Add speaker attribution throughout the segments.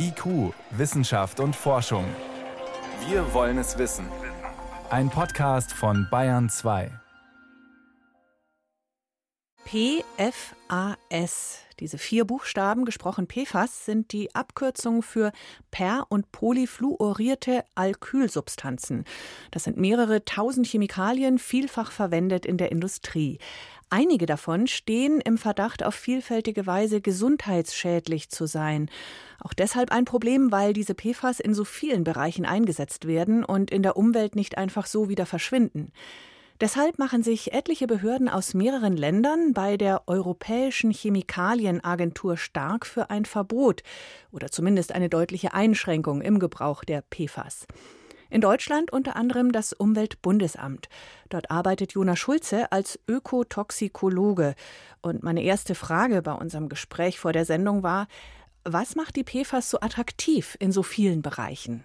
Speaker 1: IQ, Wissenschaft und Forschung. Wir wollen es wissen. Ein Podcast von Bayern 2.
Speaker 2: PFAS. Diese vier Buchstaben, gesprochen PFAS, sind die Abkürzung für per- und polyfluorierte Alkylsubstanzen. Das sind mehrere tausend Chemikalien, vielfach verwendet in der Industrie. Einige davon stehen im Verdacht, auf vielfältige Weise gesundheitsschädlich zu sein. Auch deshalb ein Problem, weil diese PFAS in so vielen Bereichen eingesetzt werden und in der Umwelt nicht einfach so wieder verschwinden. Deshalb machen sich etliche Behörden aus mehreren Ländern bei der Europäischen Chemikalienagentur stark für ein Verbot oder zumindest eine deutliche Einschränkung im Gebrauch der PFAS. In Deutschland unter anderem das Umweltbundesamt. Dort arbeitet Jonas Schulze als Ökotoxikologe. Und meine erste Frage bei unserem Gespräch vor der Sendung war, was macht die PFAS so attraktiv in so vielen Bereichen?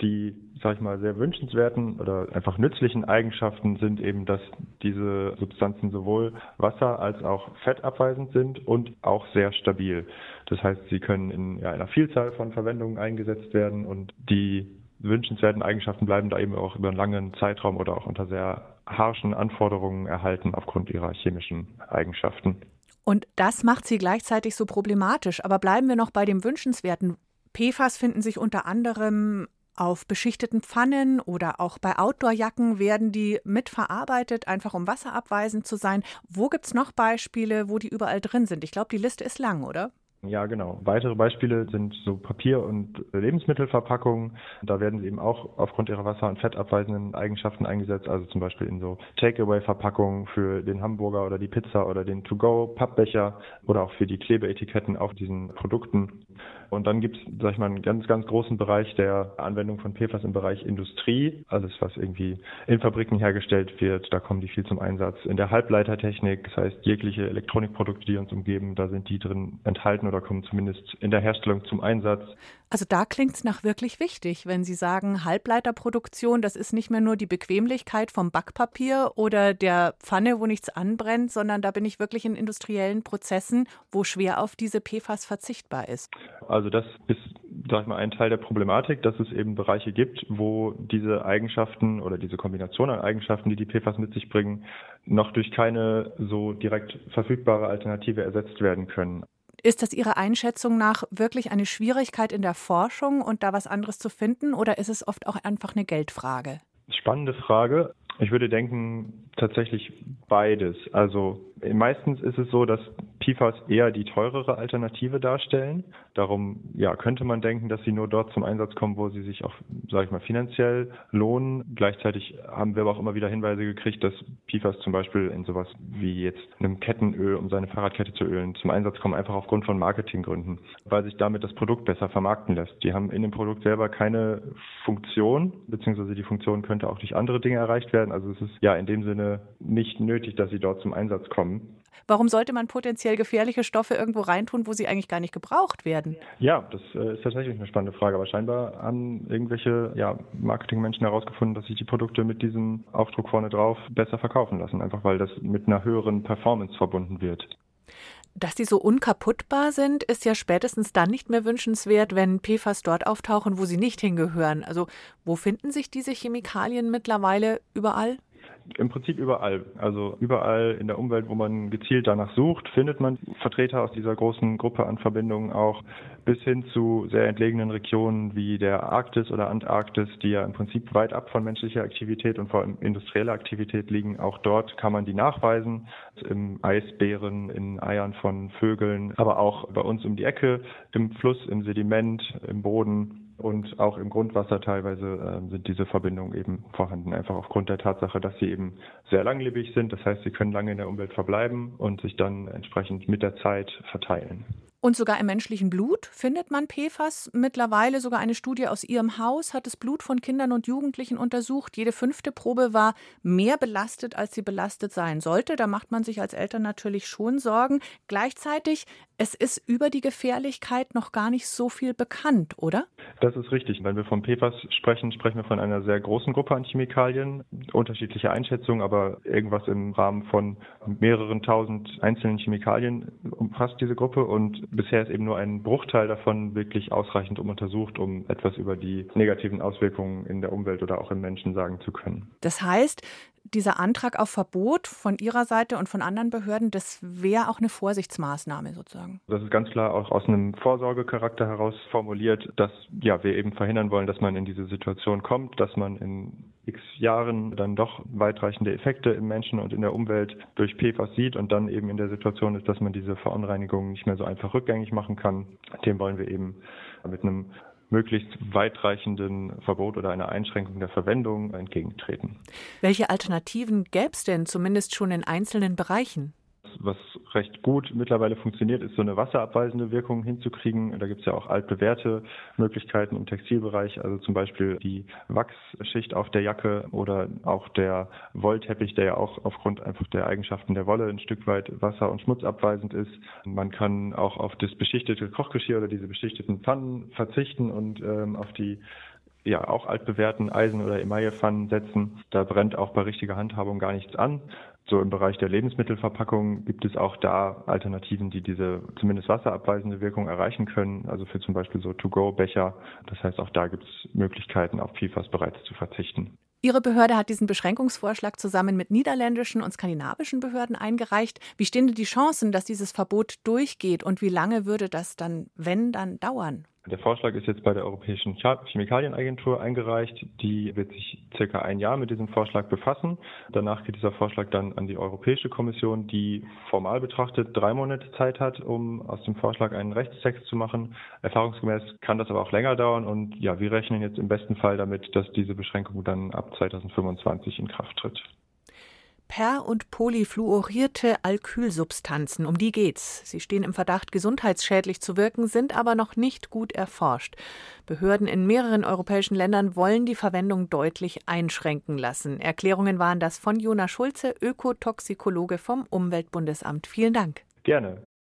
Speaker 3: Die, sag ich mal, sehr wünschenswerten oder einfach nützlichen Eigenschaften sind eben, dass diese Substanzen sowohl wasser- als auch fettabweisend sind und auch sehr stabil. Das heißt, sie können in ja, einer Vielzahl von Verwendungen eingesetzt werden und die wünschenswerten Eigenschaften bleiben da eben auch über einen langen Zeitraum oder auch unter sehr harschen Anforderungen erhalten aufgrund ihrer chemischen Eigenschaften.
Speaker 2: Und das macht sie gleichzeitig so problematisch. Aber bleiben wir noch bei dem Wünschenswerten. PFAS finden sich unter anderem auf beschichteten Pfannen oder auch bei Outdoorjacken werden die mitverarbeitet, einfach um wasserabweisend zu sein. Wo gibt es noch Beispiele, wo die überall drin sind? Ich glaube, die Liste ist lang, oder?
Speaker 3: Ja, genau. Weitere Beispiele sind so Papier- und Lebensmittelverpackungen. Da werden sie eben auch aufgrund ihrer wasser- und fettabweisenden Eigenschaften eingesetzt, also zum Beispiel in so Takeaway-Verpackungen für den Hamburger oder die Pizza oder den To-Go-Pappbecher oder auch für die Klebeetiketten auf diesen Produkten. Und dann gibt es, sag ich mal, einen ganz, ganz großen Bereich der Anwendung von PFAS im Bereich Industrie. Alles, was irgendwie in Fabriken hergestellt wird, da kommen die viel zum Einsatz. In der Halbleitertechnik, das heißt jegliche Elektronikprodukte, die uns umgeben, da sind die drin enthalten oder kommen zumindest in der Herstellung zum Einsatz.
Speaker 2: Also da klingt es nach wirklich wichtig, wenn Sie sagen, Halbleiterproduktion, das ist nicht mehr nur die Bequemlichkeit vom Backpapier oder der Pfanne, wo nichts anbrennt, sondern da bin ich wirklich in industriellen Prozessen, wo schwer auf diese PFAS verzichtbar ist.
Speaker 3: Also das ist, sag ich mal, ein Teil der Problematik, dass es eben Bereiche gibt, wo diese Eigenschaften oder diese Kombination an Eigenschaften, die die PFAS mit sich bringen, noch durch keine so direkt verfügbare Alternative ersetzt werden können.
Speaker 2: Ist das Ihrer Einschätzung nach wirklich eine Schwierigkeit in der Forschung und da was anderes zu finden oder ist es oft auch einfach eine Geldfrage?
Speaker 3: Spannende Frage. Ich würde denken, tatsächlich beides. Also meistens ist es so, dass PFAS eher die teurere Alternative darstellen. Darum ja, könnte man denken, dass sie nur dort zum Einsatz kommen, wo sie sich auch, sage ich mal, finanziell lohnen. Gleichzeitig haben wir aber auch immer wieder Hinweise gekriegt, dass PFAS zum Beispiel in sowas wie jetzt einem Kettenöl, um seine Fahrradkette zu ölen, zum Einsatz kommen, einfach aufgrund von Marketinggründen, weil sich damit das Produkt besser vermarkten lässt. Die haben in dem Produkt selber keine Funktion, beziehungsweise die Funktion könnte auch durch andere Dinge erreicht werden. Also es ist ja in dem Sinne nicht nötig, dass sie dort zum Einsatz kommen.
Speaker 2: Warum sollte man potenziell gefährliche Stoffe irgendwo reintun, wo sie eigentlich gar nicht gebraucht werden?
Speaker 3: Ja, das äh, ist tatsächlich eine spannende Frage. Aber scheinbar haben irgendwelche ja, Marketingmenschen herausgefunden, dass sich die Produkte mit diesem Aufdruck vorne drauf besser verkaufen lassen, einfach weil das mit einer höheren Performance verbunden wird.
Speaker 2: Dass die so unkaputtbar sind, ist ja spätestens dann nicht mehr wünschenswert, wenn PFAS dort auftauchen, wo sie nicht hingehören. Also wo finden sich diese Chemikalien mittlerweile überall?
Speaker 3: Im Prinzip überall. Also überall in der Umwelt, wo man gezielt danach sucht, findet man Vertreter aus dieser großen Gruppe an Verbindungen auch bis hin zu sehr entlegenen Regionen wie der Arktis oder Antarktis, die ja im Prinzip weit ab von menschlicher Aktivität und vor allem industrieller Aktivität liegen. Auch dort kann man die nachweisen, im Eisbären, in Eiern von Vögeln, aber auch bei uns um die Ecke, im Fluss, im Sediment, im Boden und auch im Grundwasser teilweise äh, sind diese Verbindungen eben vorhanden, einfach aufgrund der Tatsache, dass sie eben sehr langlebig sind. Das heißt, sie können lange in der Umwelt verbleiben und sich dann entsprechend mit der Zeit verteilen.
Speaker 2: Und sogar im menschlichen Blut findet man PFAS. Mittlerweile sogar eine Studie aus ihrem Haus hat das Blut von Kindern und Jugendlichen untersucht. Jede fünfte Probe war mehr belastet, als sie belastet sein sollte. Da macht man sich als Eltern natürlich schon Sorgen. Gleichzeitig, es ist über die Gefährlichkeit noch gar nicht so viel bekannt, oder?
Speaker 3: Das ist richtig. Wenn wir von PFAS sprechen, sprechen wir von einer sehr großen Gruppe an Chemikalien. Unterschiedliche Einschätzungen, aber irgendwas im Rahmen von mehreren tausend einzelnen Chemikalien umfasst diese Gruppe und bisher ist eben nur ein Bruchteil davon wirklich ausreichend untersucht, um etwas über die negativen Auswirkungen in der Umwelt oder auch im Menschen sagen zu können.
Speaker 2: Das heißt, dieser Antrag auf Verbot von Ihrer Seite und von anderen Behörden, das wäre auch eine Vorsichtsmaßnahme sozusagen.
Speaker 3: Das ist ganz klar auch aus einem Vorsorgecharakter heraus formuliert, dass ja, wir eben verhindern wollen, dass man in diese Situation kommt, dass man in x Jahren dann doch weitreichende Effekte im Menschen und in der Umwelt durch PFAS sieht und dann eben in der Situation ist, dass man diese Verunreinigung nicht mehr so einfach rückgängig machen kann. Dem wollen wir eben mit einem möglichst weitreichenden Verbot oder einer Einschränkung der Verwendung entgegentreten.
Speaker 2: Welche Alternativen gäbe es denn zumindest schon in einzelnen Bereichen?
Speaker 3: Was recht gut mittlerweile funktioniert, ist so eine wasserabweisende Wirkung hinzukriegen. Da gibt es ja auch altbewährte Möglichkeiten im Textilbereich, also zum Beispiel die Wachsschicht auf der Jacke oder auch der Wollteppich, der ja auch aufgrund einfach der Eigenschaften der Wolle ein Stück weit wasser- und schmutzabweisend ist. Man kann auch auf das beschichtete Kochgeschirr oder diese beschichteten Pfannen verzichten und ähm, auf die ja auch altbewährten Eisen- oder Emaillepfannen setzen. Da brennt auch bei richtiger Handhabung gar nichts an. So im Bereich der Lebensmittelverpackung gibt es auch da Alternativen, die diese zumindest wasserabweisende Wirkung erreichen können. Also für zum Beispiel so To-Go-Becher. Das heißt, auch da gibt es Möglichkeiten, auf PFAS bereits zu verzichten.
Speaker 2: Ihre Behörde hat diesen Beschränkungsvorschlag zusammen mit niederländischen und skandinavischen Behörden eingereicht. Wie stehen denn die Chancen, dass dieses Verbot durchgeht und wie lange würde das dann, wenn dann, dauern?
Speaker 3: Der Vorschlag ist jetzt bei der Europäischen Chemikalienagentur eingereicht. Die wird sich circa ein Jahr mit diesem Vorschlag befassen. Danach geht dieser Vorschlag dann an die Europäische Kommission, die formal betrachtet drei Monate Zeit hat, um aus dem Vorschlag einen Rechtstext zu machen. Erfahrungsgemäß kann das aber auch länger dauern und ja, wir rechnen jetzt im besten Fall damit, dass diese Beschränkung dann ab 2025 in Kraft tritt
Speaker 2: per- und polyfluorierte Alkylsubstanzen. Um die geht's. Sie stehen im Verdacht, gesundheitsschädlich zu wirken, sind aber noch nicht gut erforscht. Behörden in mehreren europäischen Ländern wollen die Verwendung deutlich einschränken lassen. Erklärungen waren das von Jonas Schulze, Ökotoxikologe vom Umweltbundesamt. Vielen Dank.
Speaker 3: Gerne.